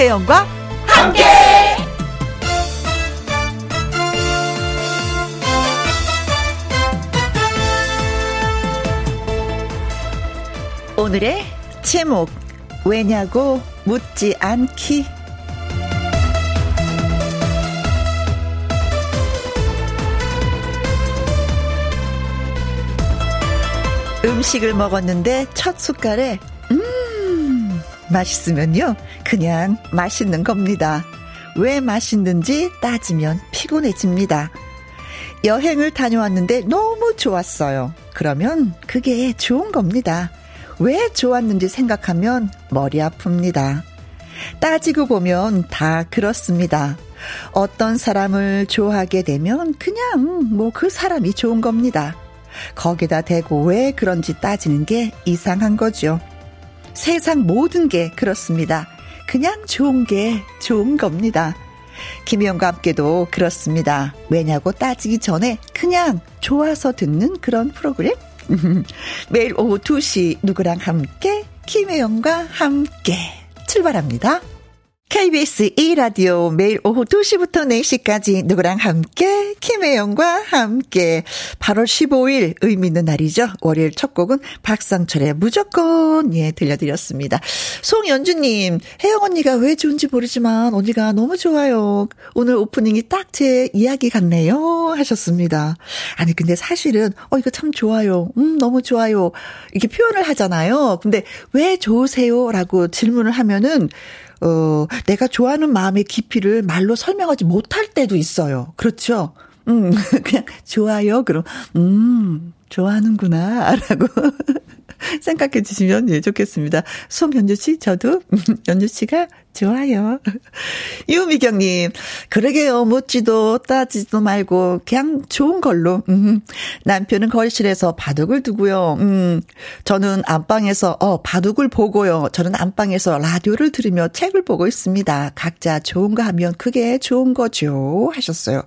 김혜영과 함께. 오늘의 제목 왜냐고 묻지 않기 음식을 먹었는데 첫 숟갈에 음 맛있으면요 그냥 맛있는 겁니다. 왜 맛있는지 따지면 피곤해집니다. 여행을 다녀왔는데 너무 좋았어요. 그러면 그게 좋은 겁니다. 왜 좋았는지 생각하면 머리 아픕니다. 따지고 보면 다 그렇습니다. 어떤 사람을 좋아하게 되면 그냥 뭐 그 사람이 좋은 겁니다. 거기다 대고 왜 그런지 따지는 게 이상한 거죠. 세상 모든 게 그렇습니다. 그냥 좋은 게 좋은 겁니다. 김희영과 함께도 그렇습니다. 왜냐고 따지기 전에 그냥 좋아서 듣는 그런 프로그램? 매일 오후 2시 누구랑 함께? 김혜영과 함께 출발합니다. KBS 2라디오 매일 오후 2시부터 4시까지 누구랑 함께 김혜영과 함께 8월 15일 의미 있는 날이죠. 월요일 첫 곡은 박상철의 무조건 예 들려드렸습니다. 송연주님 혜영 언니가 왜 좋은지 모르지만 언니가 너무 좋아요. 오늘 오프닝이 딱 제 이야기 같네요 하셨습니다. 아니 근데 사실은 어 이거 참 좋아요. 음 너무 좋아요. 이렇게 표현을 하잖아요. 근데 왜 좋으세요라고 질문을 하면은 어, 내가 좋아하는 마음의 깊이를 말로 설명하지 못할 때도 있어요. 그렇죠? 음, 그냥 좋아요. 그럼, 음, 좋아하는구나. 라고 생각해 주시면 예, 좋겠습니다. 송현주 씨, 저도 연주 씨가 좋아요. 유미경님, 그러게요. 묻지도 따지도 말고 그냥 좋은 걸로. 음, 남편은 거실에서 바둑을 두고요. 음, 저는 안방에서 어 바둑을 보고요. 저는 안방에서 라디오를 들으며 책을 보고 있습니다. 각자 좋은 거 하면 그게 좋은 거죠. 하셨어요.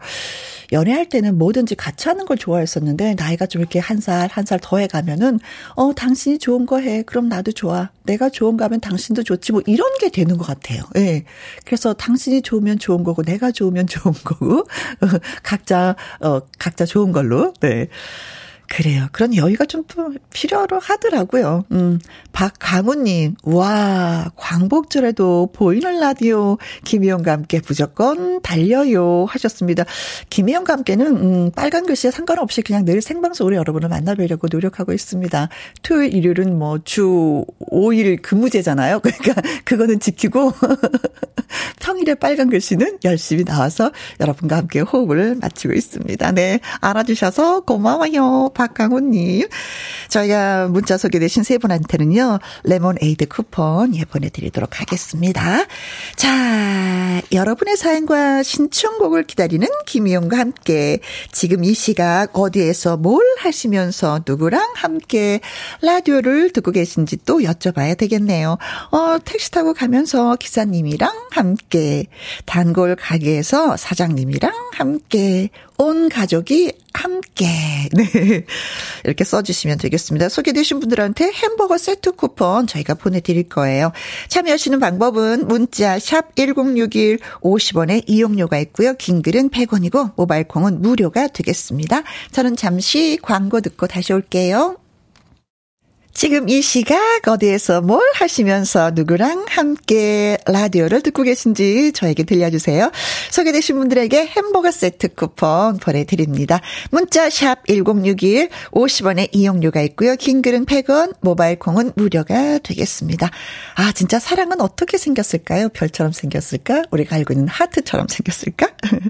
연애할 때는 뭐든지 같이 하는 걸 좋아했었는데 나이가 좀 이렇게 한 살 한 살 더해 가면은 어 당 신이 좋은 거 해. 그럼 나도 좋아. 내가 좋은 거 하면 당신도 좋지. 뭐 이런 게 되는 것 같아요. 예. 그래서 당신이 좋으면 좋은 거고 내가 좋으면 좋은 거고 각자 어 각자 좋은 걸로. 네. 그래요. 그런 여유가 좀 필요로 하더라고요. 음, 박가무님, 와, 광복절에도 보이는 라디오 김혜영과 함께 무조건 달려요 하셨습니다. 김혜영과 함께는, 음, 빨간 글씨에 상관없이 그냥 늘 생방송으로 여러분을 만나뵈려고 노력하고 있습니다. 토요일, 일요일은 뭐 주 5일 근무제잖아요. 그러니까 그거는 지키고, 평일에 빨간 글씨는 열심히 나와서 여러분과 함께 호흡을 맞추고 있습니다. 네. 알아주셔서 고마워요. 박강훈님. 저희가 문자 소개되신 세 분한테는요, 레몬에이드 쿠폰 예, 보내드리도록 하겠습니다. 자, 여러분의 사연과 신청곡을 기다리는 김희영과 함께 지금 이 시각 어디에서 뭘 하시면서 누구랑 함께 라디오를 듣고 계신지 또 여쭤봐야 되겠네요. 어, 택시 타고 가면서 기사님이랑 함께, 단골 가게에서 사장님이랑 함께, 온 가족이 함께. 네. 이렇게 써주시면 되겠습니다. 소개되신 분들한테 햄버거 세트 쿠폰 저희가 보내드릴 거예요. 참여하시는 방법은 문자 샵 1061 50원의 이용료가 있고요. 긴 글은 100원이고 모바일 콩은 무료가 되겠습니다. 저는 잠시 광고 듣고 다시 올게요. 지금 이 시각 어디에서 뭘 하시면서 누구랑 함께 라디오를 듣고 계신지 저에게 들려주세요. 소개되신 분들에게 햄버거 세트 쿠폰 보내드립니다. 문자 샵 1061, 50원의 이용료가 있고요. 긴 글은 100원, 모바일 콩은 무료가 되겠습니다. 아 진짜 사랑은 어떻게 생겼을까요? 별처럼 생겼을까? 우리가 알고 있는 하트처럼 생겼을까?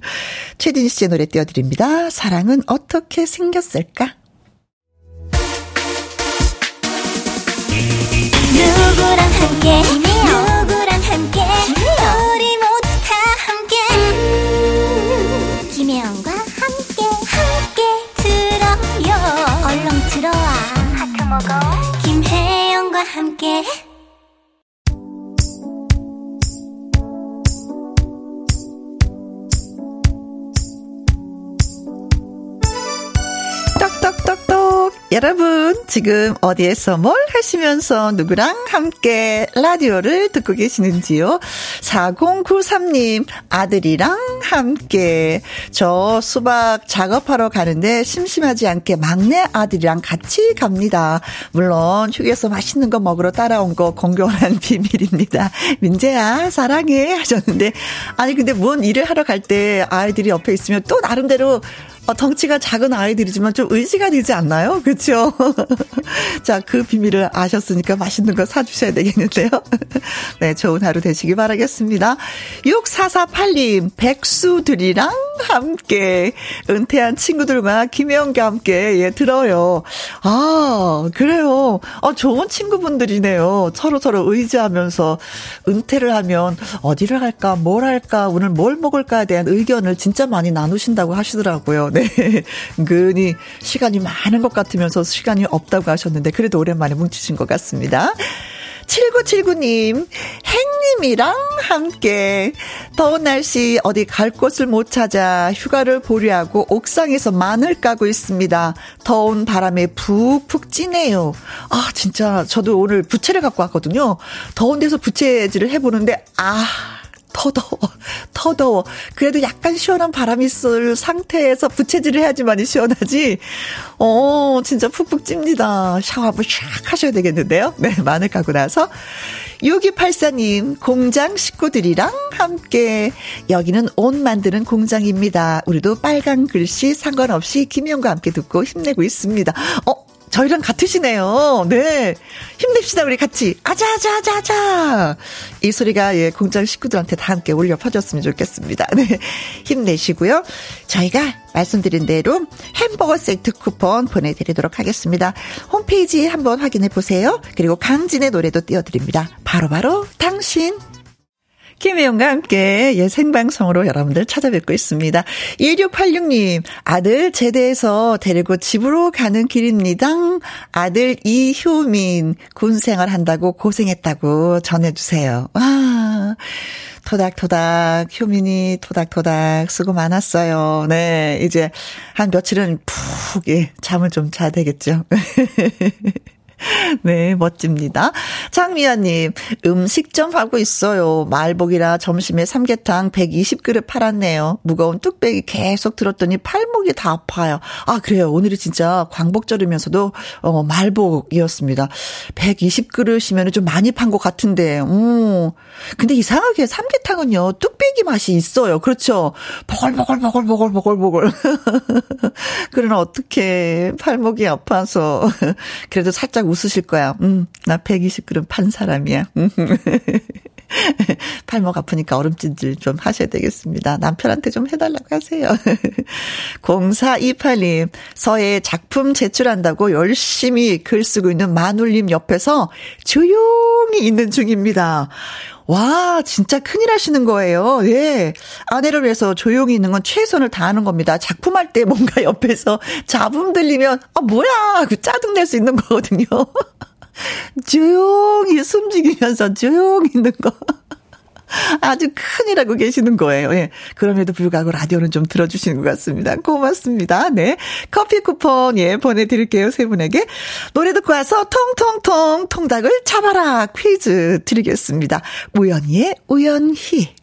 최딘 씨의 노래 띄워드립니다. 사랑은 어떻게 생겼을까? 누구랑 함께 지금 어디에서 뭘 하시면서 누구랑 함께 라디오를 듣고 계시는지요? 4093님, 아들이랑 함께. 저 수박 작업하러 가는데 심심하지 않게 막내 아들이랑 같이 갑니다. 물론, 휴게소 맛있는 거 먹으러 따라온 거 공교한 비밀입니다. 민재야, 사랑해. 하셨는데, 아니, 근데 뭔 일을 하러 갈 때 아이들이 옆에 있으면 또 나름대로 어, 덩치가 작은 아이들이지만 좀 의지가 되지 않나요? 그렇죠? 자, 그 비밀을 아셨으니까 맛있는 거 사주셔야 되겠는데요. 네, 좋은 하루 되시기 바라겠습니다. 6448님, 백수들이랑 함께 은퇴한 친구들과 김혜영과 함께 예, 들어요. 아, 그래요. 어, 좋은 친구분들이네요. 서로 서로 의지하면서 은퇴를 하면 어디를 할까, 뭘 할까, 오늘 뭘 먹을까에 대한 의견을 진짜 많이 나누신다고 하시더라고요. 네. 은근히 시간이 많은 것 같으면서 시간이 없다 고 하셨는데 그래도 오랜만에 뭉치신 것 같습니다. 7979님, 행님이랑 함께 더운 날씨 어디 갈 곳을 못 찾아 휴가를 보류하고 옥상에서 마늘 까고 있습니다. 더운 바람에 푹푹 찌네요. 아, 진짜 저도 오늘 부채를 갖고 왔거든요. 더운 데서 부채질을 해보는데, 아, 더 더워, 더 더워. 그래도 약간 시원한 바람이 있을 상태에서 부채질을 해야지만이 시원하지. 어, 진짜 푹푹 찝니다. 샤워 한번 샥 하셔야 되겠는데요. 네, 마늘 까고 나서. 6284님, 공장 식구들이랑 함께. 여기는 옷 만드는 공장입니다. 우리도 빨간 글씨 상관없이 김영과 함께 듣고 힘내고 있습니다. 어, 저희랑 같으시네요. 네. 힘냅시다, 우리 같이. 아자아자, 아자아자. 이 소리가, 예, 공장 식구들한테 다 함께 울려 퍼졌으면 좋겠습니다. 네. 힘내시고요. 저희가 말씀드린 대로 햄버거 세트 쿠폰 보내드리도록 하겠습니다. 홈페이지 한번 확인해 보세요. 그리고 강진의 노래도 띄워드립니다. 바로바로 바로 당신. 김혜영과 함께 예, 생방송으로 여러분들 찾아뵙고 있습니다. 1686님, 아들 제대해서 데리고 집으로 가는 길입니다. 아들 이효민, 군 생활 한다고 고생했다고 전해주세요. 아. 토닥토닥, 효민이 토닥토닥 수고 많았어요. 네, 이제 한 며칠은 푹, 예, 잠을 좀 자야 되겠죠. 네, 멋집니다. 장미아님, 음식점 하고 있어요. 말복이라 점심에 삼계탕 120그릇 팔았네요. 무거운 뚝배기 계속 들었더니 팔목이 다 아파요. 아, 그래요. 오늘이 진짜 광복절이면서도, 어, 말복이었습니다. 120그릇이면 좀 많이 판 것 같은데, 음. 근데 이상하게 삼계탕은요, 뚝배기 맛이 있어요. 그렇죠. 보글보글보글보글보글보글. 그러나 어떻게 팔목이 아파서, 그래도 살짝 웃으실 거야. 음, 나 120g 판 사람이야. 팔목 아프니까 얼음찜질 좀 하셔야 되겠습니다. 남편한테 좀 해달라고 하세요. 0428님, 서해 작품 제출한다고 열심히 글 쓰고 있는 마눌님 옆에서 조용히 있는 중입니다. 와, 진짜 큰일 하시는 거예요. 예. 아내를 위해서 조용히 있는 건 최선을 다하는 겁니다. 작품할 때 뭔가 옆에서 잡음 들리면, 아, 뭐야! 그 짜증낼 수 있는 거거든요. 조용히 숨지기면서 조용히 있는 거. 아주 큰일하고 계시는 거예요. 예. 그럼에도 불구하고 라디오는 좀 들어주시는 것 같습니다. 고맙습니다. 네. 커피 쿠폰, 예, 보내드릴게요. 세 분에게. 노래 듣고 와서 통통통 통닭을 잡아라 퀴즈 드리겠습니다. 우연히의 우연히.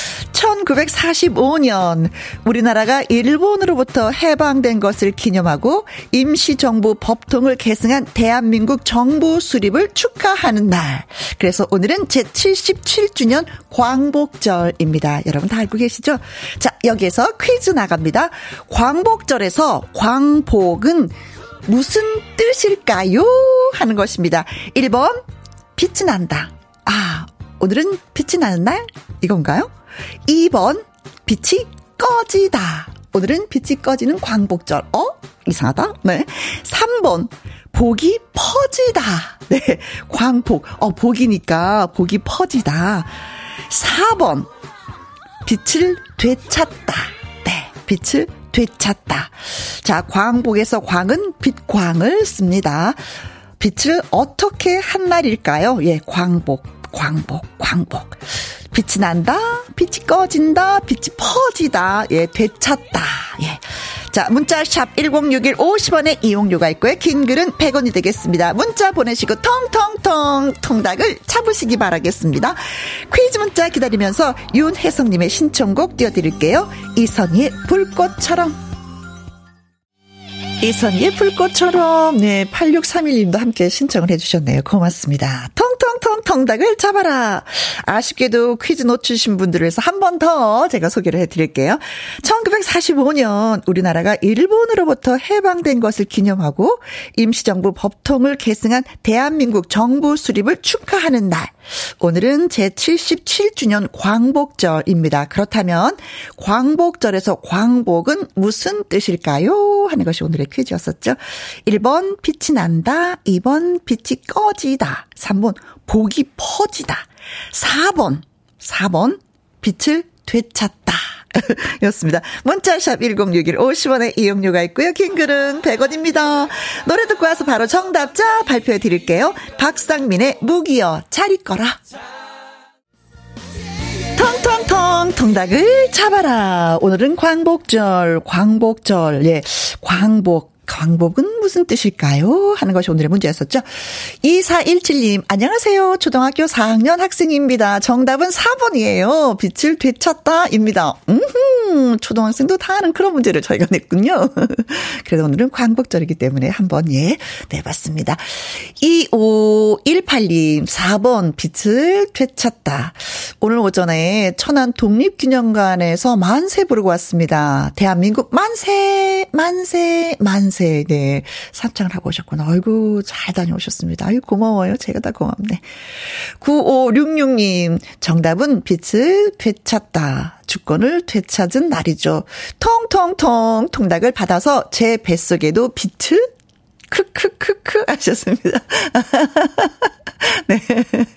1945년 우리나라가 일본으로부터 해방된 것을 기념하고 임시정부 법통을 계승한 대한민국 정부 수립을 축하하는 날. 그래서 오늘은 제77주년 광복절입니다. 여러분 다 알고 계시죠? 자, 여기에서 퀴즈 나갑니다. 광복절에서 광복은 무슨 뜻일까요? 하는 것입니다. 1번, 빛이 난다. 아, 오늘은 빛이 나는 날? 이건가요? 2번, 빛이 꺼지다. 오늘은 빛이 꺼지는 광복절. 어? 이상하다. 네. 3번. 복이 퍼지다. 네. 광복. 어, 복이니까 복이 퍼지다. 4번. 빛을 되찾다. 네. 빛을 되찾다. 자, 광복에서 광은 빛광을 씁니다. 빛을 어떻게 한 날일까요? 예, 광복, 광복, 광복. 빛이 난다, 빛이 꺼진다, 빛이 퍼지다, 예, 되찾다, 예. 자, 문자 샵 1061 50원의 이용료가 있고요. 긴 글은 100원이 되겠습니다. 문자 보내시고 통통통 통닭을 잡으시기 바라겠습니다. 퀴즈 문자 기다리면서 윤혜성님의 신청곡 띄워드릴게요. 이선희의 불꽃처럼. 이선희의 불꽃처럼, 네, 8631님도 함께 신청을 해주셨네요. 고맙습니다. 통통통 통닭을 잡아라. 아쉽게도 퀴즈 놓치신 분들을 위해서 한 번 더 제가 소개를 해드릴게요. 1945년 우리나라가 일본으로부터 해방된 것을 기념하고 임시정부 법통을 계승한 대한민국 정부 수립을 축하하는 날. 오늘은 제77주년 광복절입니다. 그렇다면 광복절에서 광복은 무슨 뜻일까요? 하는 것이 오늘의 퀴즈였었죠. 1번 빛이 난다. 2번 빛이 꺼지다. 3번 복이 퍼지다. 4번 4번 빛을 되찾다. 였습니다. 문자샵 1061 50원의 이용료가 있고요. 킹글은 100원입니다. 노래 듣고 와서 바로 정답자 발표해 드릴게요. 박상민의 무기여 잘 있거라. 텅텅텅 통닭을 잡아라. 오늘은 광복절, 광복절, 예, 광복. 광복은 무슨 뜻일까요? 하는 것이 오늘의 문제였었죠. 2417님, 안녕하세요. 초등학교 4학년 학생입니다. 정답은 4번이에요. 빛을 되찾다, 입니다. 음, 초등학생도 다 아는 그런 문제를 저희가 냈군요. 그래서 오늘은 광복절이기 때문에 한번, 예, 내봤습니다. 2518님, 4번, 빛을 되찾다. 오늘 오전에 천안 독립기념관에서 만세 부르고 왔습니다. 대한민국 만세, 만세, 만세. 네, 네. 산창을 하고 오셨구나. 아이고, 잘 다녀오셨습니다. 아유, 고마워요. 제가 다 고맙네. 9566님, 정답은 빛을 되찾다. 주권을 되찾은 날이죠. 통통통 통닭을 받아서 제 뱃속에도 빛을 크크크크 하셨습니다. 네.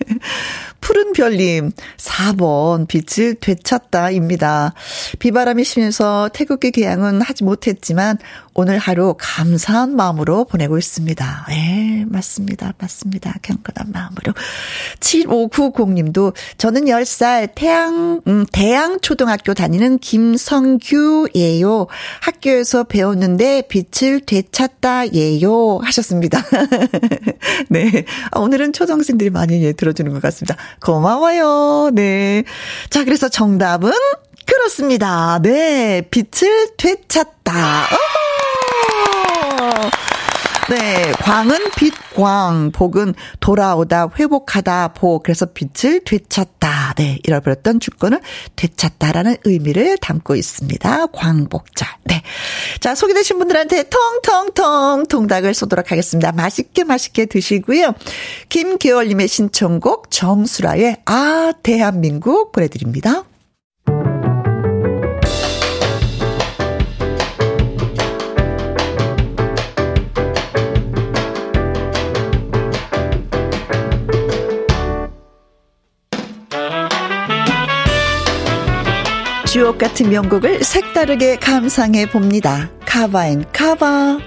푸른 별님, 4번, 빛을 되찾다입니다. 비바람이 심해서 태극기 개양은 하지 못했지만, 오늘 하루 감사한 마음으로 보내고 있습니다. 예, 맞습니다. 맞습니다. 경건한 마음으로. 7590님도 저는 10살 태양, 음, 대양초등학교 다니는 김성규예요. 학교에서 배웠는데 빛을 되찾다 예요. 하셨습니다. 네. 아, 오늘은 초등생들이 많이 예, 들어 주는 것 같습니다. 고마워요. 네. 자, 그래서 정답은 그렇습니다. 네. 빛을 되찾다. 어허. 네. 광은 빛광, 복은 돌아오다, 회복하다, 복. 그래서 빛을 되찾다. 네. 잃어버렸던 주권을 되찾다라는 의미를 담고 있습니다. 광복절. 네. 자, 소개되신 분들한테 통통통 통닭을 쏘도록 하겠습니다. 맛있게 맛있게 드시고요. 김계월님의 신청곡 정수라의 아, 대한민국 보내드립니다. 주옥 같은 명곡을 색다르게 감상해 봅니다. cover and cover.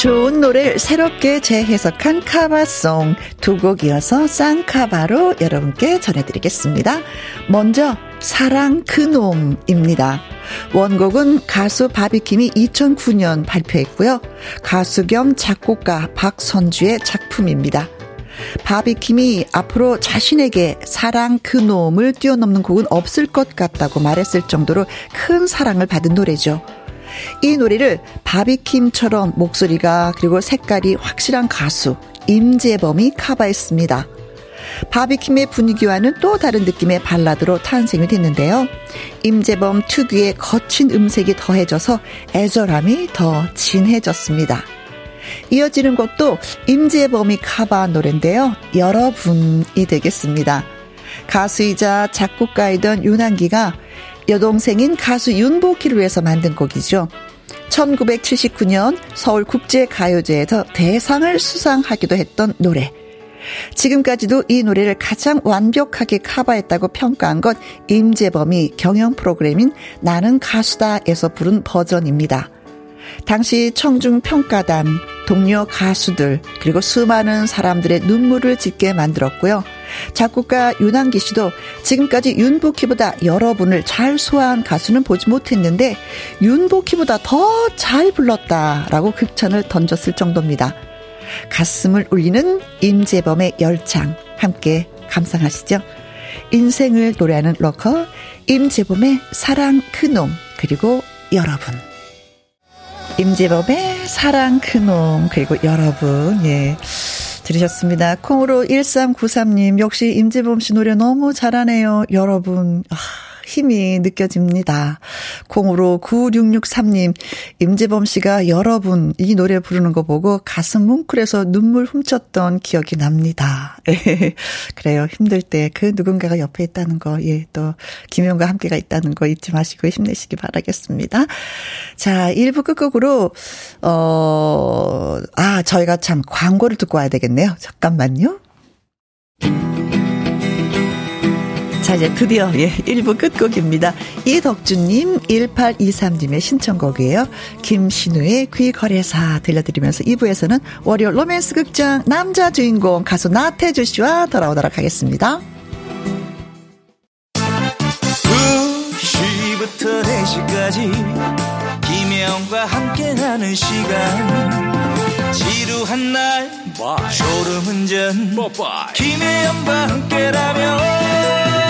좋은 노래를 새롭게 재해석한 카바송 두 곡 이어서 쌍카바로 여러분께 전해드리겠습니다. 먼저 사랑 그놈입니다. 원곡은 가수 바비킴이 2009년 발표했고요. 가수 겸 작곡가 박선주의 작품입니다. 바비킴이 앞으로 자신에게 사랑 그 놈을 뛰어넘는 곡은 없을 것 같다고 말했을 정도로 큰 사랑을 받은 노래죠. 이 노래를 바비킴처럼 목소리가 그리고 색깔이 확실한 가수 임재범이 카바했습니다. 바비킴의 분위기와는 또 다른 느낌의 발라드로 탄생이 됐는데요. 임재범 특유의 거친 음색이 더해져서 애절함이 더 진해졌습니다. 이어지는 것도 임재범이 카바 노래인데요. 여러분이 되겠습니다. 가수이자 작곡가이던 윤한기가 여동생인 가수 윤복희를 위해서 만든 곡이죠. 1979년 서울국제가요제에서 대상을 수상하기도 했던 노래. 지금까지도 이 노래를 가장 완벽하게 커버했다고 평가한 것 임재범이 경영 프로그램인 나는 가수다에서 부른 버전입니다. 당시 청중 평가단, 동료 가수들, 그리고 수많은 사람들의 눈물을 짓게 만들었고요. 작곡가 윤한기 씨도 지금까지 윤복희보다 여러분을 잘 소화한 가수는 보지 못했는데 윤복희보다 더 잘 불렀다라고 극찬을 던졌을 정도입니다. 가슴을 울리는 임재범의 열창 함께 감상하시죠. 인생을 노래하는 러커 임재범의 사랑 그놈 그리고 여러분 임재범의 사랑 그놈 그리고 여러분 예 들으셨습니다. 콩으로 1393님 역시 임재범 씨 노래 너무 잘하네요. 여러분 아. 힘이 느껴집니다. 콩으로 9663님, 임재범 씨가 여러분 이 노래 부르는 거 보고 가슴 뭉클해서 눈물 훔쳤던 기억이 납니다. 그래요. 힘들 때 그 누군가가 옆에 있다는 거, 예, 또 김용과 함께가 있다는 거 잊지 마시고 힘내시기 바라겠습니다. 자, 1부 끝곡으로, 어, 아, 저희가 참 광고를 듣고 와야 되겠네요. 잠깐만요. 자, 이제 드디어, 예, 1부 끝곡입니다. 이덕주님, 1823님의 신청곡이에요. 김신우의 귀거래사 들려드리면서 2부에서는 월요 로맨스 극장 남자 주인공 가수 나태주 씨와 돌아오도록 하겠습니다. 2시부터 4시까지 김혜영과 함께하는 시간 지루한 날 졸음운전 김혜영과 함께라면 저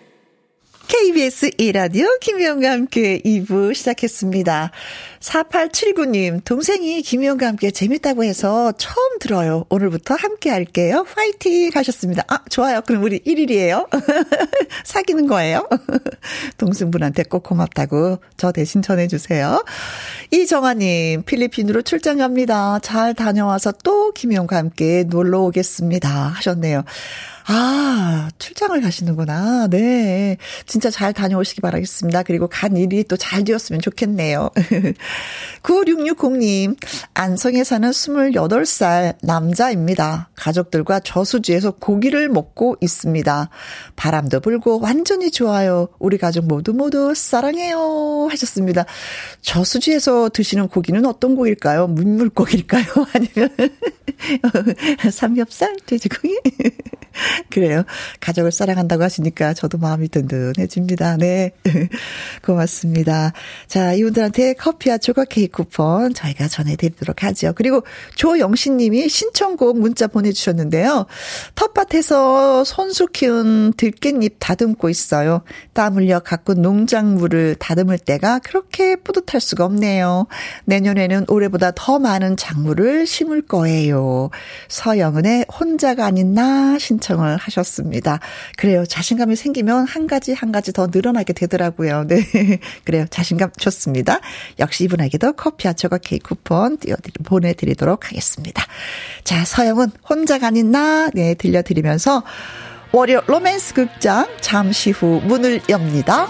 KBS 이라디오 김희영과 함께 2부 시작했습니다. 4879님, 동생이 김희영과 함께 재밌다고 해서 처음 들어요. 오늘부터 함께 할게요. 화이팅 하셨습니다. 아, 좋아요. 그럼 우리 1일이에요. 사귀는 거예요. 동생분한테 꼭 고맙다고 저 대신 전해주세요. 이정아님, 필리핀으로 출장 갑니다. 잘 다녀와서 또 김희영과 함께 놀러 오겠습니다. 하셨네요. 아, 출장을 가시는구나. 네. 진짜 잘 다녀오시기 바라겠습니다. 그리고 간 일이 또 잘 되었으면 좋겠네요. 9660님, 안성에 사는 28살 남자입니다. 가족들과 저수지에서 고기를 먹고 있습니다. 바람도 불고 완전히 좋아요. 우리 가족 모두 모두 사랑해요. 하셨습니다. 저수지에서 드시는 고기는 어떤 고기일까요? 문물고기일까요? 아니면 삼겹살? 돼지고기? 그래요. 가족을 사랑한다고 하시니까 저도 마음이 든든해집니다. 네. 고맙습니다. 자, 이분들한테 커피와 조각 케이크 쿠폰 저희가 전해드리도록 하죠. 그리고 조영신 님이 신청곡 문자 보내주셨는데요. 텃밭에서 손수 키운 들깻잎 다듬고 있어요. 땀 흘려 가꾼 농작물을 다듬을 때가 그렇게 뿌듯할 수가 없네요. 내년에는 올해보다 더 많은 작물을 심을 거예요. 서영은의 혼자가 아닌 나 신청 을 하셨습니다. 그래요. 자신감이 생기면 한 가지 한 가지 더 늘어나게 되더라고요. 네. 그래요. 자신감 좋습니다. 역시 이분에게도 커피와 조각 케이크 쿠폰 띄워드리, 보내드리도록 하겠습니다. 자, 서영은 혼자가 아닌 나, 네, 들려드리면서 월요 로맨스 극장 잠시 후 문을 엽니다.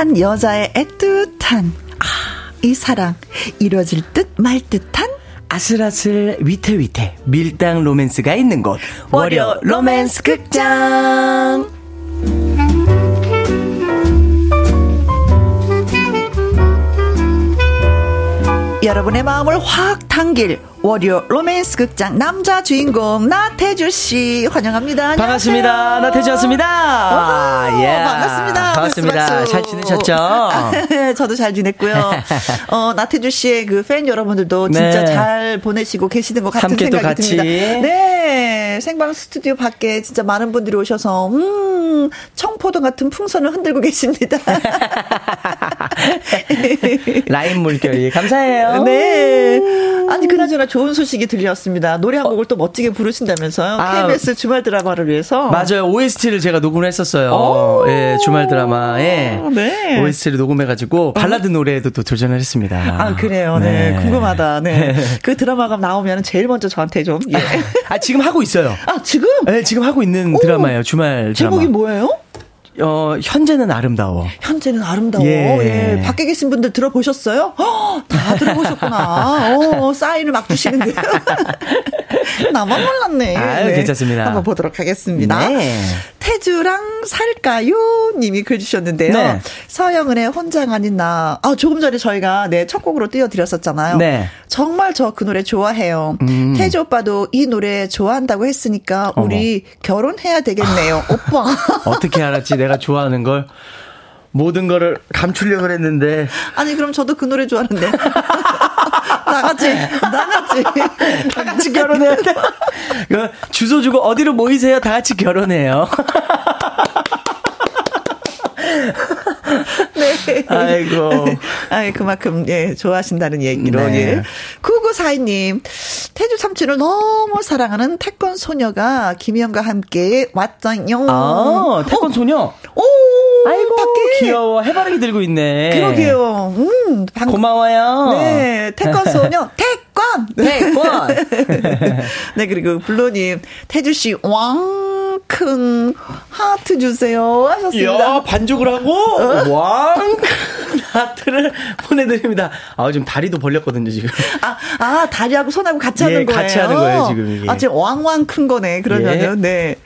한 여자의 애틋한, 아, 이 사랑, 이루어질 듯 말 듯한 아슬아슬 위태위태 밀당 로맨스가 있는 곳. 월요 로맨스 극장 여러분의 마음을 확 당길 월요 로맨스 극장 남자 주인공 나태주 씨 환영합니다. 반갑습니다. 나태주였습니다. 예. 반갑습니다. 반갑습니다. 박수, 박수. 잘 지내셨죠? 저도 잘 지냈고요. 어, 나태주 씨의 그 팬 여러분들도 진짜 네. 잘 보내시고 계시는 것 같은 생각이 같이. 듭니다. 네. 생방 스튜디오 밖에 진짜 많은 분들이 오셔서 음, 청포도 같은 풍선을 흔들고 계십니다. 라인 물결이 감사해요. 네. 아니 그나저나 좋은 소식이 들렸습니다. 노래 한 곡을 어. 또 멋지게 부르신다면서요. 아, KBS 주말 드라마를 위해서. 맞아요. OST를 제가 녹음을 했었어요. 오. 예, 주말 드라마에 네. OST를 녹음해 가지고 발라드 노래에도 또 도전을 했습니다. 아 그래요. 네, 네. 궁금하다. 네. 그 드라마가 나오면 제일 먼저 저한테 좀. 예. 아 지금 하고 있어요. 아 지금? 네, 지금 하고 있는 오. 드라마예요. 주말 드라마. 제목이 뭐예요? 어, 현재는 아름다워. 현재는 아름다워. 예. 예. 밖에 계신 분들 들어보셨어요? 허, 다 들어보셨구나. 어, 사인을 막 주시는데요. 나만 몰랐네. 아유, 네. 괜찮습니다. 한번 보도록 하겠습니다. 네. 태주랑 살까요? 님이 글 주셨는데요. 네. 서영은의 혼장 아닌 나. 아, 조금 전에 저희가 네, 첫 곡으로 띄워드렸었잖아요. 네. 정말 저 그 노래 좋아해요. 음. 태주 오빠도 이 노래 좋아한다고 했으니까 우리 어머. 결혼해야 되겠네요. 오빠. 어떻게 알았지? 내가 좋아하는 걸? 모든 거를 감추려고 했는데. 아니, 그럼 저도 그 노래 좋아하는데. 나같이, 나같이. 다 같이 결혼해야 돼. 그 주소 주고 어디로 모이세요? 다 같이 결혼해요. 네. 아이고. 아 그만큼, 예, 좋아하신다는 얘기로, 네. 예. 9942님, 태주 삼촌을 너무 사랑하는 태권 소녀가 김희영과 함께 왔정요. 아, 태권 소녀? 오, 아이고, 밖에. 귀여워. 해바라기 들고 있네. 그러게요. 음, 방... 고마워요. 네, 태권 소녀, 태권! 태권! 네, 그리고 블로님, 태주씨, 왕! 큰 하트 주세요 하셨습니다. 야 반죽을 하고 어? 왕 하트를 보내드립니다. 아 지금 다리도 벌렸거든요 지금. 아, 아 다리하고 손하고 같이 예, 하는 거예요. 같이 하는 거예요 지금 이게. 아 지금 왕왕 큰 거네 그러면은 예. 네.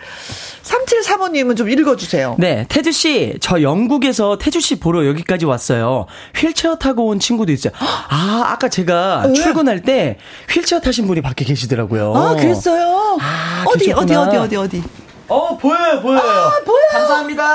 3735님은 좀 읽어주세요. 네, 태주씨, 저 영국에서 태주씨 보러 여기까지 왔어요. 휠체어 타고 온 친구도 있어요. 아, 아까 제가 네. 출근할 때 휠체어 타신 분이 밖에 계시더라고요. 아, 그랬어요? 아, 어디, 어디, 어디, 어디, 어디. 어, 보여요, 보여요. 아, 보여 감사합니다.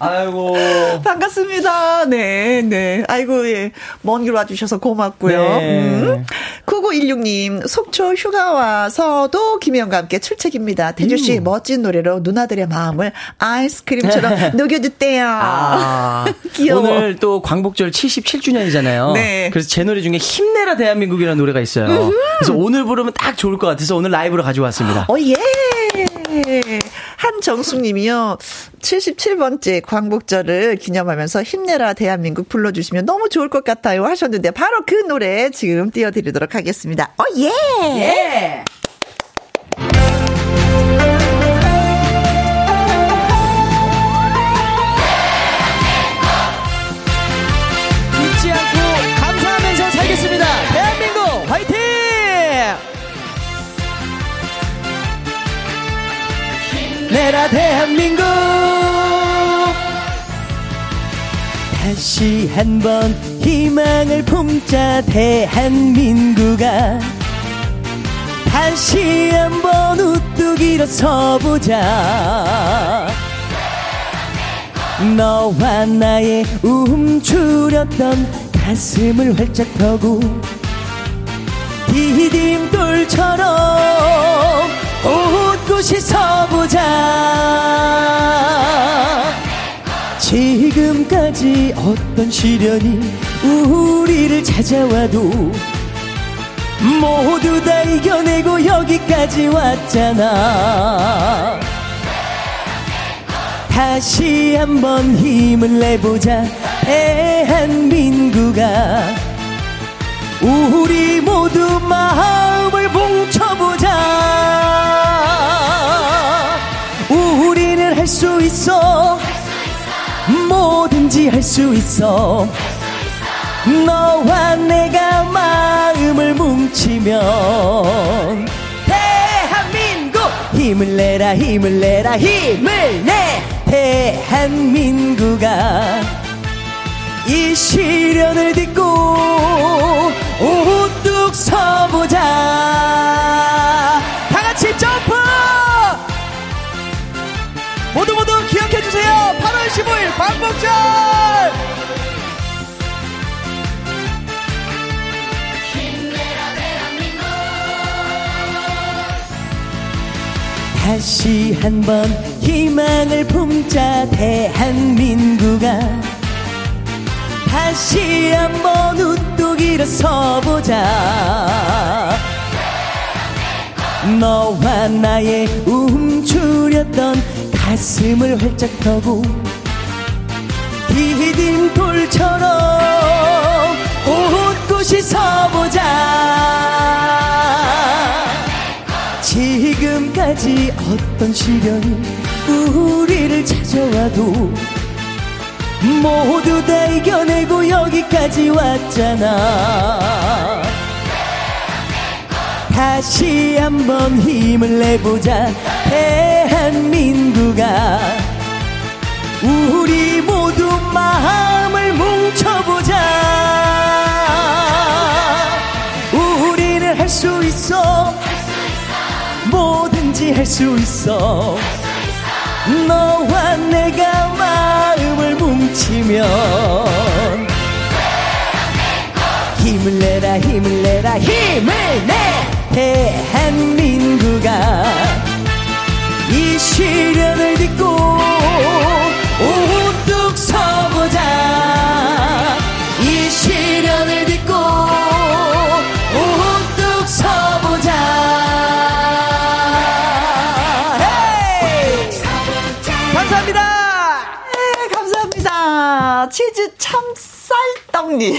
아이고. 반갑습니다. 네, 네. 아이고, 예. 먼길 와주셔서 고맙고요. 네. 음. 9916님, 속초 휴가 와서도 김혜영과 함께 출첵입니다. 태주 씨, 음. 멋진 노래로 누나들의 마음을 아이스크림처럼 녹여줬대요. 아, 귀여워. 오늘 또 광복절 77주년이잖아요. 네. 그래서 제 노래 중에 힘내라 대한민국이라는 노래가 있어요. 음흠. 그래서 오늘 부르면 딱 좋을 것 같아서 오늘 라이브로 가져왔습니다. 어, 예. 한정숙 님이요. 77번째 광복절을 기념하면서 힘내라 대한민국 불러주시면 너무 좋을 것 같아요 하셨는데 바로 그 노래 지금 띄워드리도록 하겠습니다. 어, 예! 예. 대한민국. 다시 한번 희망을 품자 대한민국아. 다시 한번 우뚝 일어서보자. 너와 나의 움츠렸던 가슴을 활짝 펴고 디딤돌처럼 웃고시 서 보자. 지금까지 어떤 시련이 우리를 찾아와도 모두 다 이겨내고 여기까지 왔잖아. 다시 한번 힘을 내보자 대한민국아. 우리 모두 마음을 뭉쳐보자 할 수 있어. 뭐든지 할 수 있어. 너와 내가 마음을 뭉치면 대한민국 힘을 내라 힘을 내라 힘을 내. 대한민국아 이 시련을 딛고 8월 15일 광복절 다시 한번 희망을 품자 대한민국아. 다시 한번 우뚝 일어서 보자. 너와 나의 움츠렸던 가슴을 활짝 펴고 디딤돌처럼 웃고시 서보자. 지금까지 어떤 시련이 우리를 찾아와도 모두 다 이겨내고 여기까지 왔잖아. 다시 한번 힘을 내보자 대한민국아. 우리 모두 마음을 뭉쳐보자. 우리는 할 수 있어. 뭐든지 할수 있어. 너와 내가 마음을 뭉치면 힘을 내라 힘을 내라 힘을 내. 대한민국 치즈 참쌀떡님.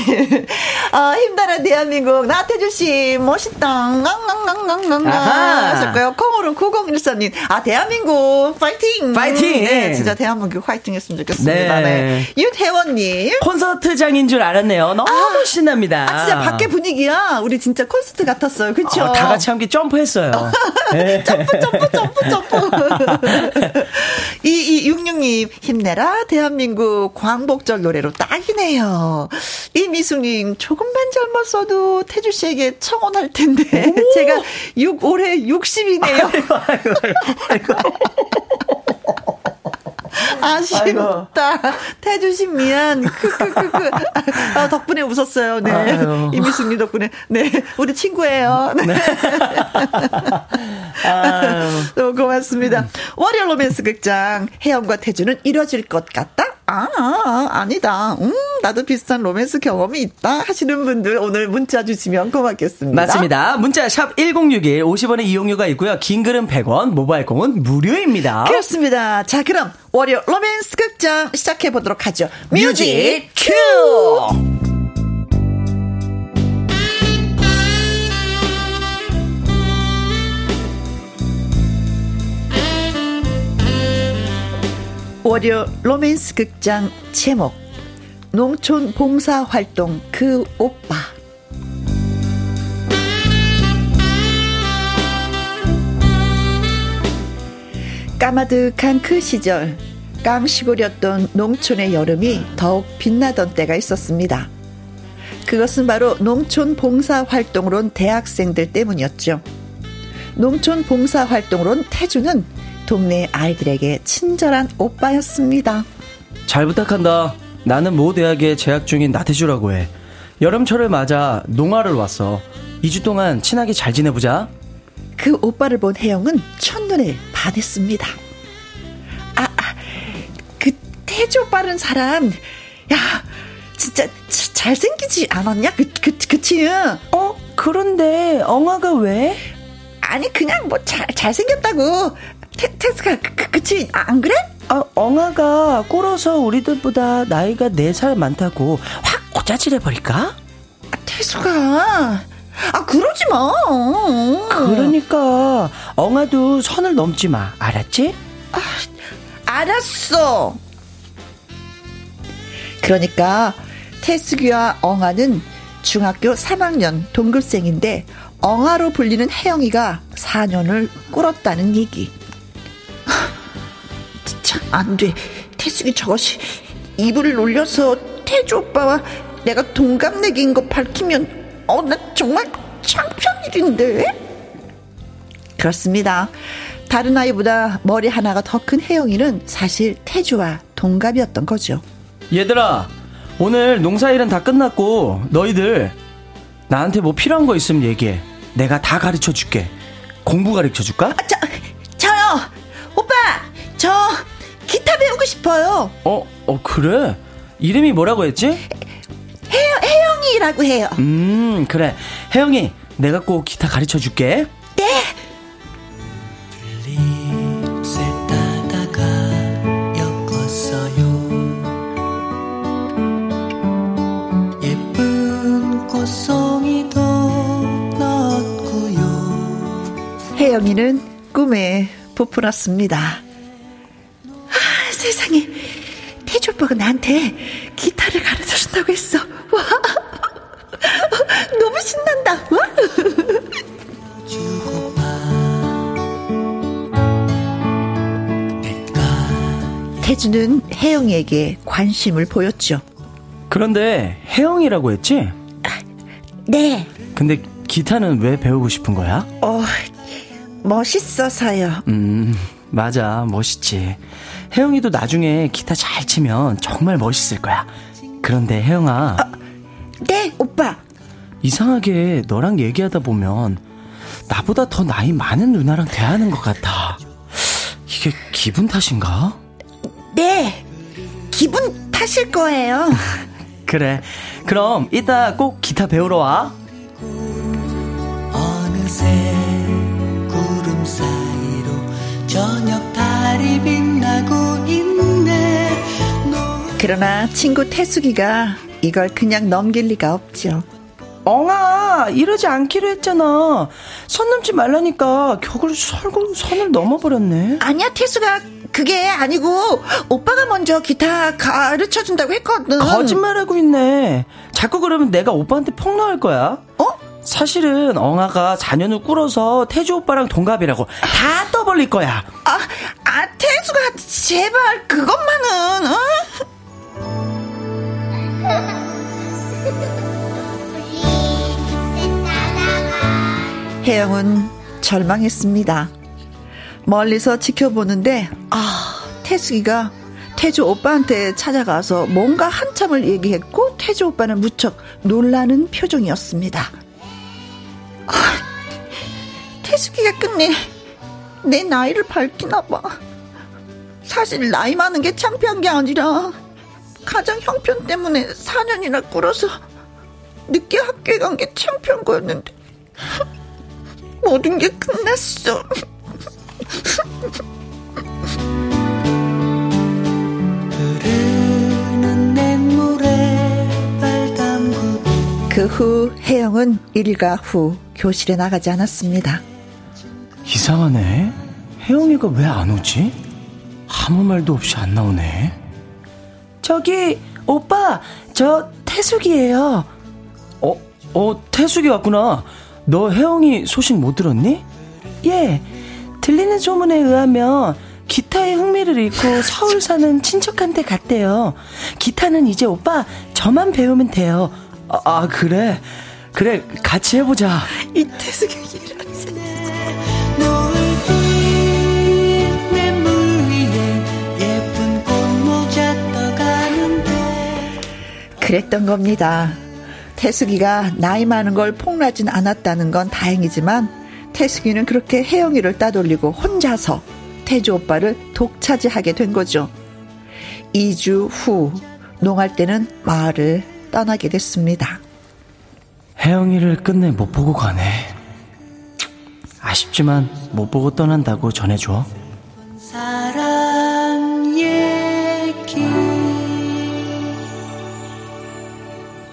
어, 힘내라 대한민국. 나태주 씨, 멋있다. 아하. 하셨고요. 콩으로 9013님. 아, 대한민국, 파이팅! 파이팅! 네, 진짜 대한민국 파이팅 했으면 좋겠습니다. 네. 네. 윤혜원님. 콘서트장인 줄 알았네요 너무 신납니다 아, 진짜 밖에 분위기야. 우리 진짜 콘서트 같았어요. 그쵸? 어, 다 같이 함께 점프했어요 네. 점프, 점프, 점프, 점프. 2266님, 힘내라, 대한민국 광복절 노래로 딱이네요. 이미숙님, 조금만 젊었어도 태주 씨에게 청혼할 텐데, 제가 6, 올해 60이네요. 아쉽다. 태주 씨 미안. 크크크크. 아, 덕분에 웃었어요. 네. 아유. 이미숙님 덕분에. 네. 우리 친구예요. 네. 너무 고맙습니다. 월요 로맨스 극장 혜영과 태주는 이뤄질 것 같다. 아, 아, 아니다. 음, 나도 비슷한 로맨스 경험이 있다 하시는 분들 오늘 문자 주시면 고맙겠습니다. 맞습니다. 문자 샵 1061, 50원의 이용료가 있고요. 긴 글은 100원, 모바일 콩은 무료입니다. 그렇습니다. 자, 그럼 월요 로맨스 극장 시작해 보도록 하죠. music 큐! 월요 로맨스 극장 제목 농촌 봉사 활동 그 오빠 까마득한 그 시절 깡시골이었던 농촌의 여름이 더욱 빛나던 때가 있었습니다. 그것은 바로 농촌 봉사 활동으로 온 대학생들 때문이었죠. 농촌 봉사 활동으로 온 태주는 동네 아이들에게 친절한 오빠였습니다. 잘 부탁한다. 나는 모 대학에 재학 중인 나태주라고 해. 여름철을 맞아 농화를 왔어. 2주 동안 친하게 잘 지내보자. 그 오빠를 본 혜영은 첫눈에 반했습니다. 아, 아, 그 태조 빠른 사람, 야, 진짜 자- 잘생기지 않았냐? 그, 그, 그치? 어? 그런데 엉아가 왜? 아니, 그냥 뭐 잘, 잘생겼다고. 태, 태스가, 그, 그, 그치? 아, 안 그래? 아, 엉아가 꿇어서 우리들보다 나이가 4살 많다고 확 고자질해버릴까? 아, 태수가. 아, 그러지 마. 그러니까 엉아도 선을 넘지 마. 알았지? 알았어. 그러니까 태숙이와 엉아는 중학교 3학년 동급생인데 엉아로 불리는 혜영이가 4년을 꿇었다는 얘기. 안 돼. 태숙이 저것이 이불을 놀려서 태주 오빠와 내가 동갑내기인 거 밝히면 어 나 정말 창피한 일인데. 그렇습니다. 다른 아이보다 머리 하나가 더 큰 혜영이는 사실 태주와 동갑이었던 거죠. 얘들아, 오늘 농사일은 다 끝났고 너희들 나한테 뭐 필요한 거 있으면 얘기해. 내가 다 가르쳐 줄게. 공부 가르쳐 줄까? 아, 저, 저요! 오빠! 저 기타 배우고 싶어요. 어, 어 그래. 이름이 뭐라고 했지? 혜영, 혜영이라고 해요. 음, 그래. 혜영이, 내가 꼭 기타 가르쳐 줄게. 네! 혜영이는 꿈에 부풀었습니다. 아, 세상에. 태주 오빠가 나한테 기타를 가르쳐 준다고 했어. 와. 너무 신난다. 와. 태주는 혜영이에게 관심을 보였죠. 그런데 혜영이라고 했지? 네. 근데 기타는 왜 배우고 싶은 거야? 어, 멋있어서요. 음, 맞아. 멋있지. 혜영이도 나중에 기타 잘 치면 정말 멋있을 거야. 그런데 혜영아, 네, 오빠. 이상하게 너랑 얘기하다 보면 나보다 더 나이 많은 누나랑 대하는 것 같아. 이게 기분 탓인가? 네. 기분 탓일 거예요. 그래. 그럼 이따 꼭 기타 배우러 와. 어느새 구름 사이로 저녁 달이 노- 그러나 친구 태숙이가 이걸 그냥 넘길 리가 없죠. 엉아, 이러지 않기로 했잖아. 선 넘지 말라니까 격을 설고 선을 넘어버렸네. 아니야, 태수가 그게 아니고 오빠가 먼저 기타 가르쳐 준다고 했거든. 거짓말하고 있네. 자꾸 그러면 내가 오빠한테 폭로할 거야. 어? 사실은 엉아가 4년을 꿇어서 태주 오빠랑 동갑이라고 다 떠벌릴 거야. 아, 아, 태수가 제발 그것만은 어? 혜영은 절망했습니다. 멀리서 지켜보는데 아 태숙이가 태주 오빠한테 찾아가서 뭔가 한참을 얘기했고 태주 오빠는 무척 놀라는 표정이었습니다. 아, 태숙이가 끝내 내 나이를 밝히나 봐. 사실 나이 많은 게 창피한 게 아니라 가장 형편 때문에 4년이나 꿇어서 늦게 학교에 간 게 창피한 거였는데 모든 게 끝났어. 그후 혜영은 일과 후 교실에 나가지 않았습니다. 이상하네. 혜영이가 왜 안 오지? 아무 말도 없이 안 나오네. 저기 오빠 저 태숙이에요. 어, 어 태숙이 왔구나. 너 혜영이 소식 못 들었니? 예. 들리는 소문에 의하면 기타에 흥미를 잃고 서울 사는 친척한테 갔대요. 기타는 이제 오빠 저만 배우면 돼요. 아, 아 그래? 그래 같이 해보자. 이 태숙이 그랬던 겁니다. 태숙이가 나이 많은 걸 폭로하진 않았다는 건 다행이지만 태숙이는 그렇게 혜영이를 따돌리고 혼자서 태주 오빠를 독차지하게 된 거죠. 2주 후 농할 때는 마을을 떠나게 됐습니다. 혜영이를 끝내 못 보고 가네. 아쉽지만 못 보고 떠난다고 전해줘. 사랑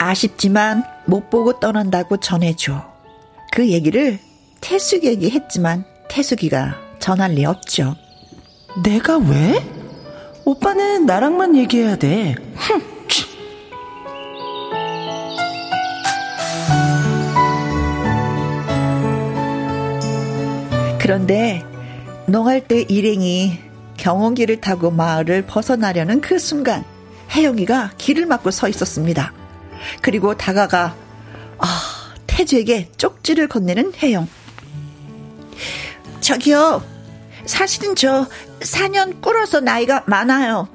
아쉽지만 못 보고 떠난다고 전해줘. 그 얘기를 태숙이에게 했지만 태숙이가 전할 리 없죠. 내가 왜? 오빠는 나랑만 얘기해야 돼. 흥. 그런데 농할 때 일행이 경운길을 타고 마을을 벗어나려는 그 순간 혜영이가 길을 막고 서 있었습니다. 그리고 다가가 아, 태주에게 쪽지를 건네는 혜영. 저기요. 사실은 저 4년 꿇어서 나이가 많아요.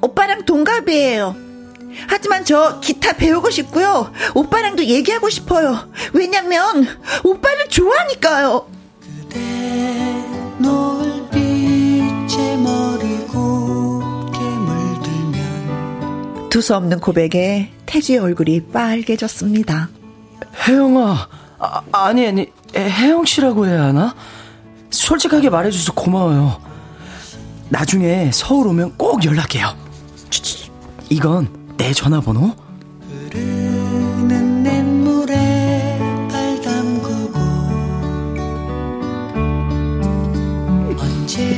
오빠랑 동갑이에요. 하지만 저 기타 배우고 싶고요. 오빠랑도 얘기하고 싶어요. 왜냐면 오빠를 좋아하니까요. 두서없는 고백에 태지의 얼굴이 빨개졌습니다. 혜영아, 아, 아니 아니 혜영 씨라고 해야 하나? 솔직하게 말해줘서 고마워요. 나중에 서울 오면 꼭 연락해요. 이건 내 전화번호.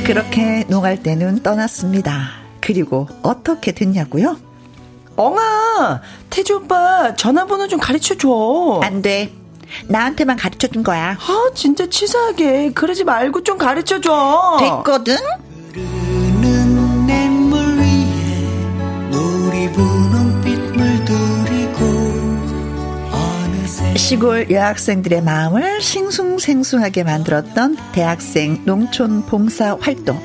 그렇게 농할 때는 떠났습니다. 그리고 어떻게 됐냐고요? 엉아, 태주 오빠 전화번호 좀 가르쳐 줘. 안 돼. 나한테만 가르쳐 준 거야. 아, 진짜 치사하게. 그러지 말고 좀 가르쳐 줘. 됐거든? 시골 여학생들의 마음을 싱숭생숭하게 만들었던 대학생 농촌 봉사 활동.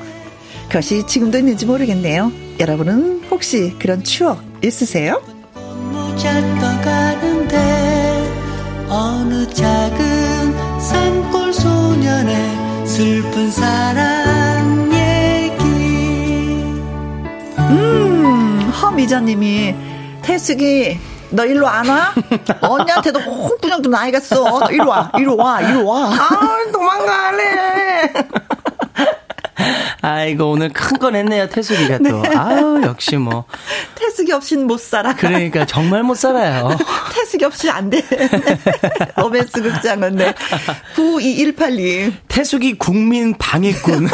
그것이 지금도 있는지 모르겠네요. 여러분은 혹시 그런 추억 있으세요? 어느 작은 산골 소년의 슬픈 사랑 얘기 음 허미자님이 태숙이 너 일로 안 와? 언니한테도 홍구정 좀 나이겠어. 너 일로 와, 일로 와, 일로 와. 아, 도망가래. 아이고, 오늘 큰 건 했네요, 태숙이가 또. 네. 아유, 역시 뭐. 태숙이 없이는 못 살아. 그러니까, 정말 못 살아요. 태숙이 없이 안 돼. 로맨스 극장은, 네. 92182. 태숙이 국민 방해꾼.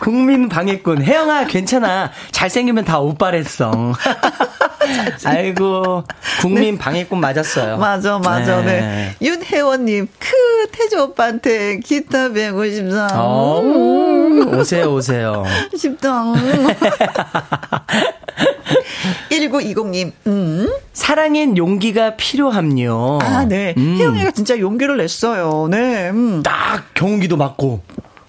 국민 방해꾼. 혜영아, 괜찮아. 잘생기면 다 오빠랬어. 아이고, 국민 네. 방해꾼 맞았어요. 맞아, 맞아. 네. 네. 윤혜원님, 크, 태조 오빠한테 기타 배우고 싶다. 어, 오세요, 오세요. 싶다. 1920님, 음. 사랑엔 용기가 필요함요. 아, 네. 음. 혜영이가 진짜 용기를 냈어요. 네. 음. 딱 경운기도 맞고.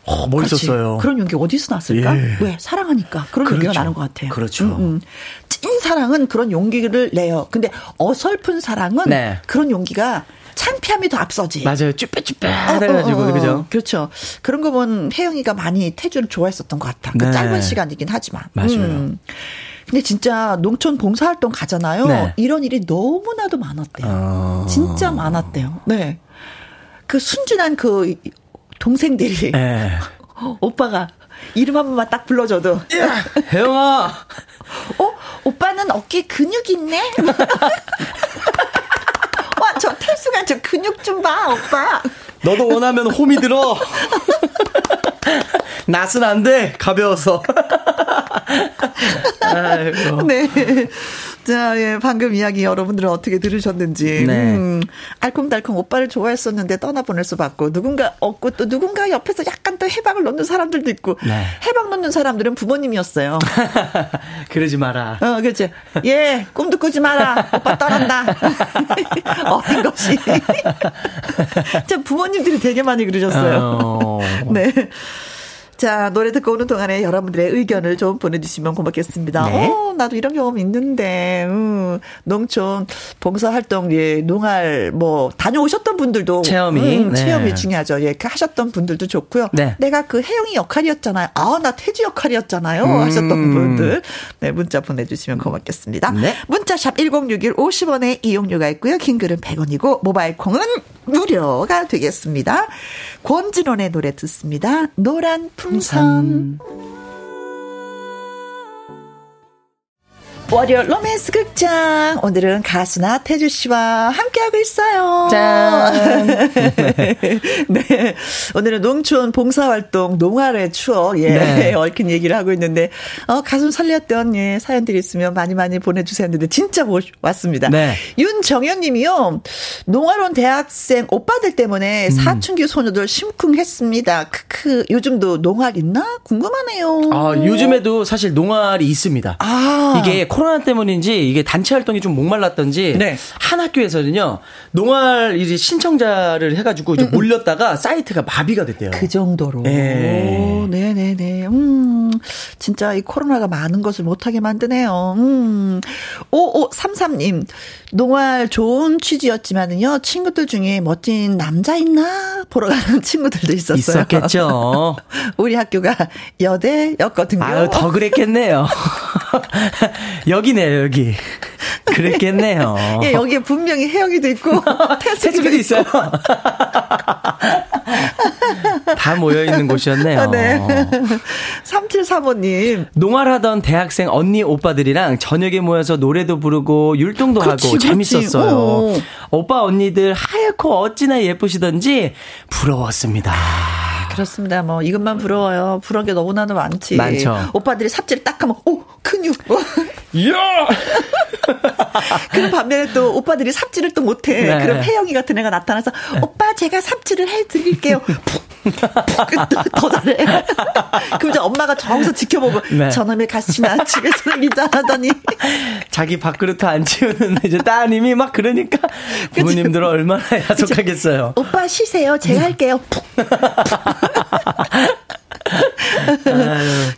어, 멋있었어요. 그런 용기 어디서 났을까? 예. 왜? 사랑하니까. 그런 그렇죠. 용기가 나는 것 같아요. 그렇죠. 음, 음. 찐 사랑은 그런 용기를 내요. 근데 어설픈 사랑은 네. 그런 용기가 창피함이 더 앞서지. 맞아요. 쭈뼛쭈뼛 해가지고 어, 어, 어, 그죠? 그렇죠. 그런 거 보면 혜영이가 많이 태주를 좋아했었던 것 같아. 그 네. 짧은 시간이긴 하지만. 맞아요. 음. 근데 진짜 농촌 봉사활동 가잖아요. 네. 이런 일이 너무나도 많았대요. 어... 진짜 많았대요. 네. 그 순진한 그 동생들이. 네. 오빠가 이름 한 번만 딱 불러줘도. 혜영아. 어? 오빠는 어깨 근육 있네? 와 저 탈수가 저 근육 좀 봐 오빠. 너도 원하면 홈이 들어. 낯은 안 돼. 가벼워서. 아이고. 네. 자, 예, 방금 이야기 여러분들은 어떻게 들으셨는지. 네. 음, 알콩달콩 오빠를 좋아했었는데 떠나보낼 수 받고, 누군가 없고, 또 누군가 옆에서 약간 또 해방을 넣는 사람들도 있고, 네. 해방 넣는 사람들은 부모님이었어요. 그러지 마라. 어, 그렇지. 예, 꿈도 꾸지 마라. 오빠 떠난다. 어린 것이. 참, 부모님들이 되게 많이 그러셨어요. 어... 네. 자, 노래 듣고 오는 동안에 여러분들의 의견을 좀 보내주시면 고맙겠습니다. 네. 어, 나도 이런 경험 있는데, 음, 농촌 봉사활동, 예, 농활, 뭐, 다녀오셨던 분들도. 체험이. 음, 네. 체험이 중요하죠. 예, 그 하셨던 분들도 좋고요. 네. 내가 그 혜영이 역할이었잖아요. 아, 나 태주 역할이었잖아요. 음. 하셨던 분들. 네, 문자 보내주시면 고맙겠습니다. 네. 문자샵 1061 50원의 이용료가 있고요. 긴 글은 100원이고, 모바일 콩은 무료가 되겠습니다. 권진원의 노래 듣습니다. 노란 풍선. 월요 로맨스 극장. 오늘은 가수 나 태주 씨와 함께하고 있어요. 짠. 네. 오늘은 농촌 봉사활동 농활의 추억, 예. 네. 얽힌 얘기를 하고 있는데, 어, 가슴 설렸던, 예, 사연들이 있으면 많이 많이 보내주세요 했는데, 진짜 모, 왔습니다. 네. 윤정현 님이요. 농활 온 대학생 오빠들 때문에 음. 사춘기 소녀들 심쿵했습니다. 크크. 요즘도 농활 있나? 궁금하네요. 아, 요즘에도 사실 농활이 있습니다. 아. 이게 코로나 때문인지 이게 단체 활동이 좀 목말랐던지 네. 한 학교에서는요 농활 이제 신청자를 해가지고 이제 음, 음. 몰렸다가 사이트가 마비가 됐대요. 그 정도로. 네. 네 네 네. 음, 진짜 이 코로나가 많은 것을 못하게 만드네요. 음. 5533님, 농활 좋은 취지였지만은요, 친구들 중에 멋진 남자 있나? 보러 가는 친구들도 있었어요. 있었겠죠. 우리 학교가 여대였거든요. 아유, 더 그랬겠네요. 여기네요, 여기. 그랬겠네요. 예, 여기에 분명히 혜영이도 있고, 태수기도 있어요. 다 모여 있는 곳이었네요. 네. 3735님. 농활하던 대학생 언니 오빠들이랑 저녁에 모여서 노래도 부르고 율동도 그렇지, 하고 그렇지. 재밌었어요. 오. 오빠 언니들 하얗고 어찌나 예쁘시던지 부러웠습니다. 그렇습니다. 뭐 이것만 부러워요. 부러운 게 너무나도 많지. 많죠. 오빠들이 삽질 딱 하면 오 근육. 야. 그런 반면에 또 오빠들이 삽질을 또 못해. 네. 그럼 혜영이 같은 애가 나타나서 네. 오빠 제가 삽질을 해드릴게요. 더 잘해. 그럼 이제 엄마가 저기서 지켜보고 네. 저놈의 가시나 집에서 일하더니 자기 밥그릇 안 치우는 이제 따님이 막 그러니까 부모님들은 얼마나 야속하겠어요. 오빠 쉬세요. 제가 할게요.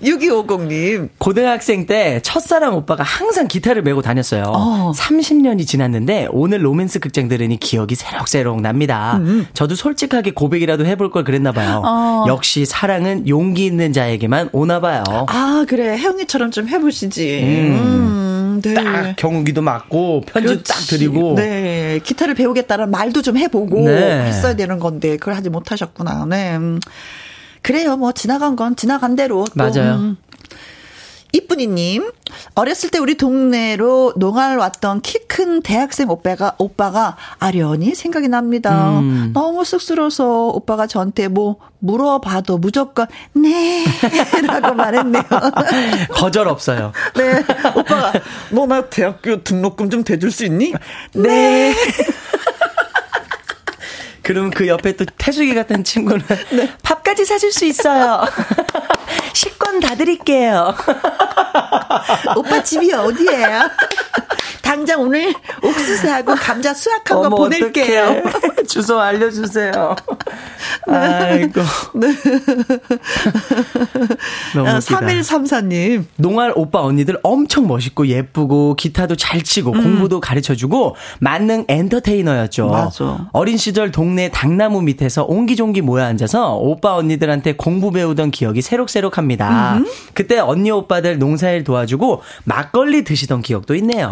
6250님. 고등학생 때 첫사랑 오빠가 항상 기타를 메고 다녔어요. 어. 30년이 지났는데 오늘 로맨스 극장 들으니 기억이 새록새록 납니다. 음. 저도 솔직하게 고백이라도 해볼 걸 그랬나 봐요. 어. 역시 사랑은 용기 있는 자에게만 오나 봐요. 아 그래 혜영이처럼 좀 해보시지. 음. 음, 네. 딱 경기도 맞고 편지 그렇지. 딱 드리고. 네 기타를 배우겠다는 말도 좀 해보고 네. 했어야 되는 건데 그걸 하지 못하셨구나. 네. 음. 그래요. 뭐 지나간 건 지나간 대로. 맞아요. 음. 이쁜이님, 어렸을 때 우리 동네로 농활 왔던 키 큰 대학생 오빠가, 오빠가 아련히 생각이 납니다. 음. 너무 쑥스러워서 오빠가 저한테 뭐 물어봐도 무조건, 네. 라고 말했네요. 거절 없어요. 네. 오빠가, 너 나 대학교 등록금 좀 대줄 수 있니? 네. 네. 그럼 그 옆에 또 태수기 같은 친구는 네. 밥까지 사줄 수 있어요. 식권 다 드릴게요. 오빠 집이 어디예요? 당장 오늘 옥수수하고 감자 수확한 거 보낼게요. 주소 알려주세요. 아이고. 네. 너무 아, 3134님. 농알 오빠 언니들 엄청 멋있고 예쁘고 기타도 잘 치고 음. 공부도 가르쳐주고 만능 엔터테이너였죠. 맞아. 어린 시절 동네 당나무 밑에서 옹기종기 모여 앉아서 오빠 언니들한테 공부 배우던 기억이 새록새록합니다. 음. 그때 언니 오빠들 농사일 도와주고 막걸리 드시던 기억도 있네요.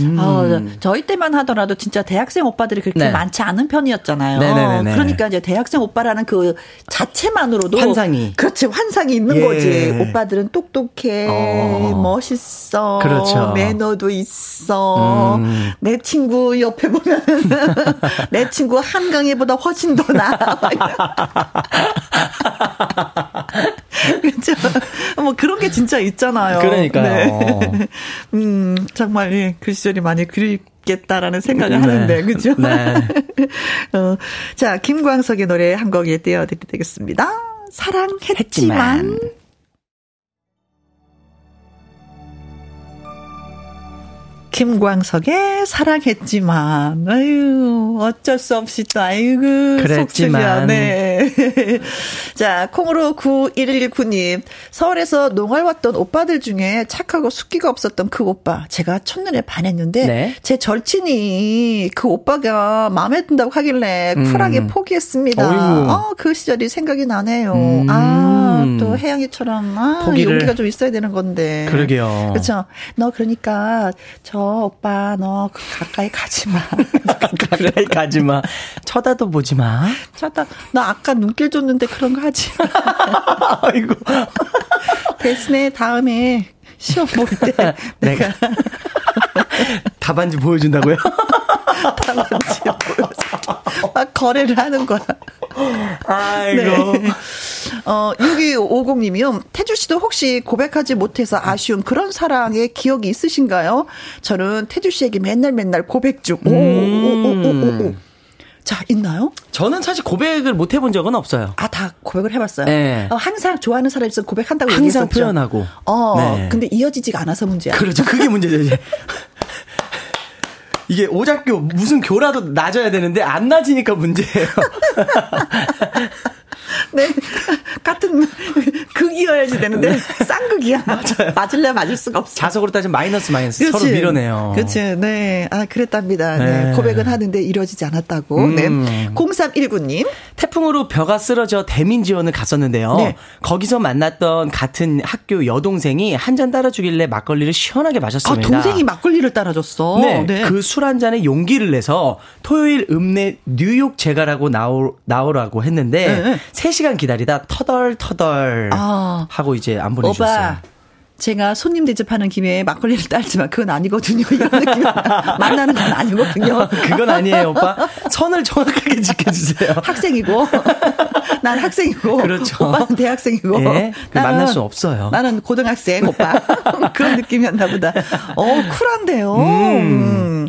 음. 어, 저희 때만 하더라도 진짜 대학생 오빠들이 그렇게 네. 많지 않은 편이었잖아요. 네네네네. 그러니까 이제 대학생 오빠라는 그 자체만으로도 환상이 그렇지 환상이 있는 예. 거지. 오빠들은 똑똑해, 어. 멋있어, 그렇죠. 매너도 있어. 음. 내 친구 옆에 보면 내 친구 한강이보다 훨씬 더 나. 그렇죠. 뭐 그런 게 진짜 있잖아요. 그러니까요. 네. 음, 정말 예, 그 시절이 많이 그립겠다라는 생각을 네. 하는데, 그죠? 네. 어, 자, 김광석의 노래 한 곡에 띄워드리겠습니다. 사랑했지만. 했지만. 김광석의 사랑했지만, 아유, 어쩔 수 없이 또, 아이고, 그랬지만. 네. 자, 콩으로 9119님, 서울에서 농활 왔던 오빠들 중에 착하고 숙기가 없었던 그 오빠, 제가 첫눈에 반했는데, 네. 제 절친이 그 오빠가 마음에 든다고 하길래 음. 쿨하게 포기했습니다. 어이구. 어, 그 시절이 생각이 나네요. 음. 아, 또 혜영이처럼, 아, 포기를. 용기가 좀 있어야 되는 건데. 그러게요. 그렇죠. 너 그러니까, 저 오빠 너 가까이 가지 마. 가까이 가지 마. 쳐다도 보지 마. 쳐다. 나 아까 눈길 줬는데 그런 거 하지 마. 아이고. 대신에 다음에 시험 볼 때 내가 답안지 보여준다고요? 답안지 보여줘. 막 거래를 하는 거야. 아이고. 네. 어, 6250님이요. 태주 씨도 혹시 고백하지 못해서 아쉬운 그런 사랑의 기억이 있으신가요? 저는 태주 씨에게 맨날 맨날 고백 중. 오, 오, 오, 오, 오, 오. 자, 있나요? 저는 사실 고백을 못 해본 적은 없어요. 아, 다 고백을 해봤어요? 네. 어, 항상 좋아하는 사람이 있으면 고백한다고 항상 얘기했었죠. 표현하고. 어, 네. 근데 이어지지가 않아서 문제야. 그렇죠. 그게 문제죠, 이게 오작교 무슨 교라도 낮아야 되는데 안 낮으니까 문제예요. 네. 같은 극이어야지 되는데 네. 쌍극이야. 맞아요. 맞을래 맞을 수가 없어. 자석으로 따지면 마이너스 마이너스 그렇지. 서로 밀어내요. 그렇지. 네. 아, 그랬답니다. 네. 네. 고백은 하는데 이루어지지 않았다고. 음. 네. 0319 님. 태풍으로 벼가 쓰러져 대민 지원을 갔었는데요. 네. 거기서 만났던 같은 학교 여동생이 한 잔 따라 주길래 막걸리를 시원하게 마셨습니다. 아, 동생이 막걸리를 따라 줬어. 네. 네. 그 술 한 잔에 용기를 내서 토요일 읍내 뉴욕 제가라고 나오, 나오라고 했는데 네. 3시간 기다리다 터덜터덜 아. 하고 이제 안 보내주셨어요. 오빠. 제가 손님 대접하는 김에 막걸리를 딸지만 그건 아니거든요. 이런 느낌. 만나는 건 아니거든요. 그건 아니에요, 오빠. 선을 정확하게 지켜주세요. 학생이고, 난 학생이고, 그렇죠. 오빠는 대학생이고, 네, 나는, 만날 수 없어요. 나는 고등학생 오빠 그런 느낌이었나 보다. 어 쿨한데요. 음. 음.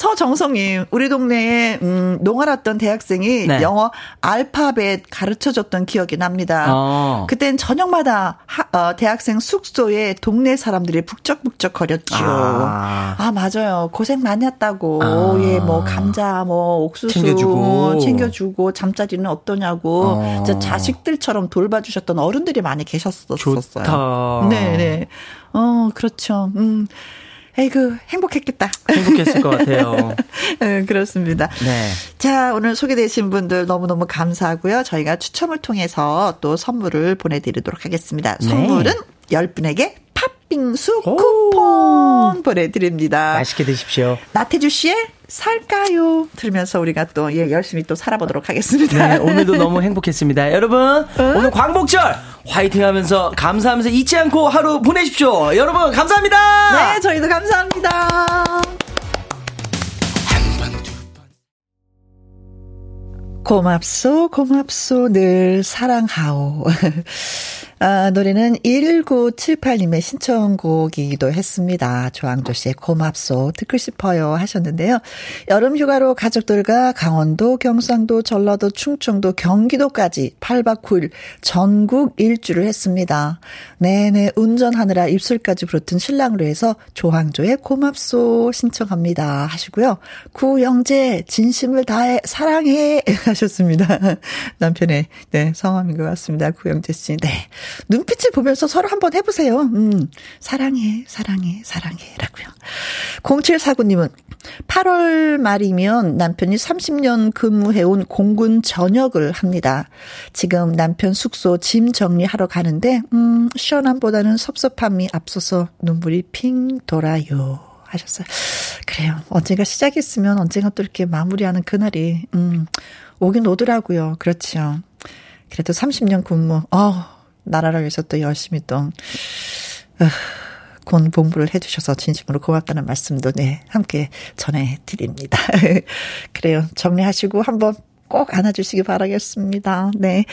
서정성님, 우리 동네에 음, 농활했던 대학생이 네. 영어 알파벳 가르쳐줬던 기억이 납니다. 어. 그땐 저녁마다 하, 어, 대학생 숙소에 동네 사람들이 북적북적 거렸죠. 아. 아. 맞아요. 고생 많이 했다고. 아. 예, 뭐 감자, 뭐 옥수수 챙겨주고, 챙겨주고 잠자리는 어떠냐고. 어. 자식들처럼 돌봐주셨던 어른들이 많이 계셨었어요. 좋다. 네, 네. 어, 그렇죠. 음. 에이그, 행복했겠다. 행복했을 것 같아요. 네, 그렇습니다. 네. 자, 오늘 소개되신 분들 너무너무 감사하고요. 저희가 추첨을 통해서 또 선물을 보내드리도록 하겠습니다. 네. 선물은 10분에게 팥빙수 쿠폰 보내드립니다. 맛있게 드십시오. 나태주 씨의 살까요? 들으면서 우리가 또 예, 열심히 또 살아보도록 하겠습니다. 네, 오늘도 너무 행복했습니다. 여러분, 어? 오늘 광복절 화이팅 하면서 감사하면서 잊지 않고 하루 보내십시오. 여러분, 감사합니다. 네, 저희도 감사합니다. 고맙소, 고맙소, 늘 사랑하오. 아, 노래는 1978님의 신청곡이기도 했습니다. 조항조 씨의 고맙소 듣고 싶어요 하셨는데요. 여름 휴가로 가족들과 강원도, 경상도, 전라도, 충청도, 경기도까지 8박 9일 전국 일주를 했습니다. 네네 운전하느라 입술까지 부르튼 신랑으로 해서 조항조의 고맙소 신청합니다 하시고요. 구영재 진심을 다해 사랑해 하셨습니다. 남편의 네 성함인 것 같습니다. 구영재 씨. 네. 눈빛을 보면서 서로 한번 해보세요. 음, 사랑해, 사랑해, 사랑해. 라고요. 0749님은 8월 말이면 남편이 30년 근무해온 공군 전역을 합니다. 지금 남편 숙소 짐 정리하러 가는데, 음, 시원함보다는 섭섭함이 앞서서 눈물이 핑 돌아요. 하셨어요. 그래요. 언젠가 시작했으면 언젠가 또 이렇게 마무리하는 그날이, 음, 오긴 오더라고요. 그렇죠. 그래도 30년 근무, 어 나라를 위해서 또 열심히 또, 어, 군 복무를 해주셔서 진심으로 고맙다는 말씀도 네, 함께 전해드립니다. 그래요. 정리하시고 한번 꼭 안아주시기 바라겠습니다. 네.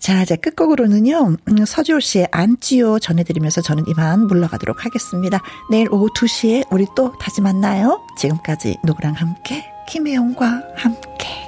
자, 이제 끝곡으로는요, 음, 서지호 씨의 안지요 전해드리면서 저는 이만 물러가도록 하겠습니다. 내일 오후 2시에 우리 또 다시 만나요. 지금까지 누구랑 함께, 김혜영과 함께.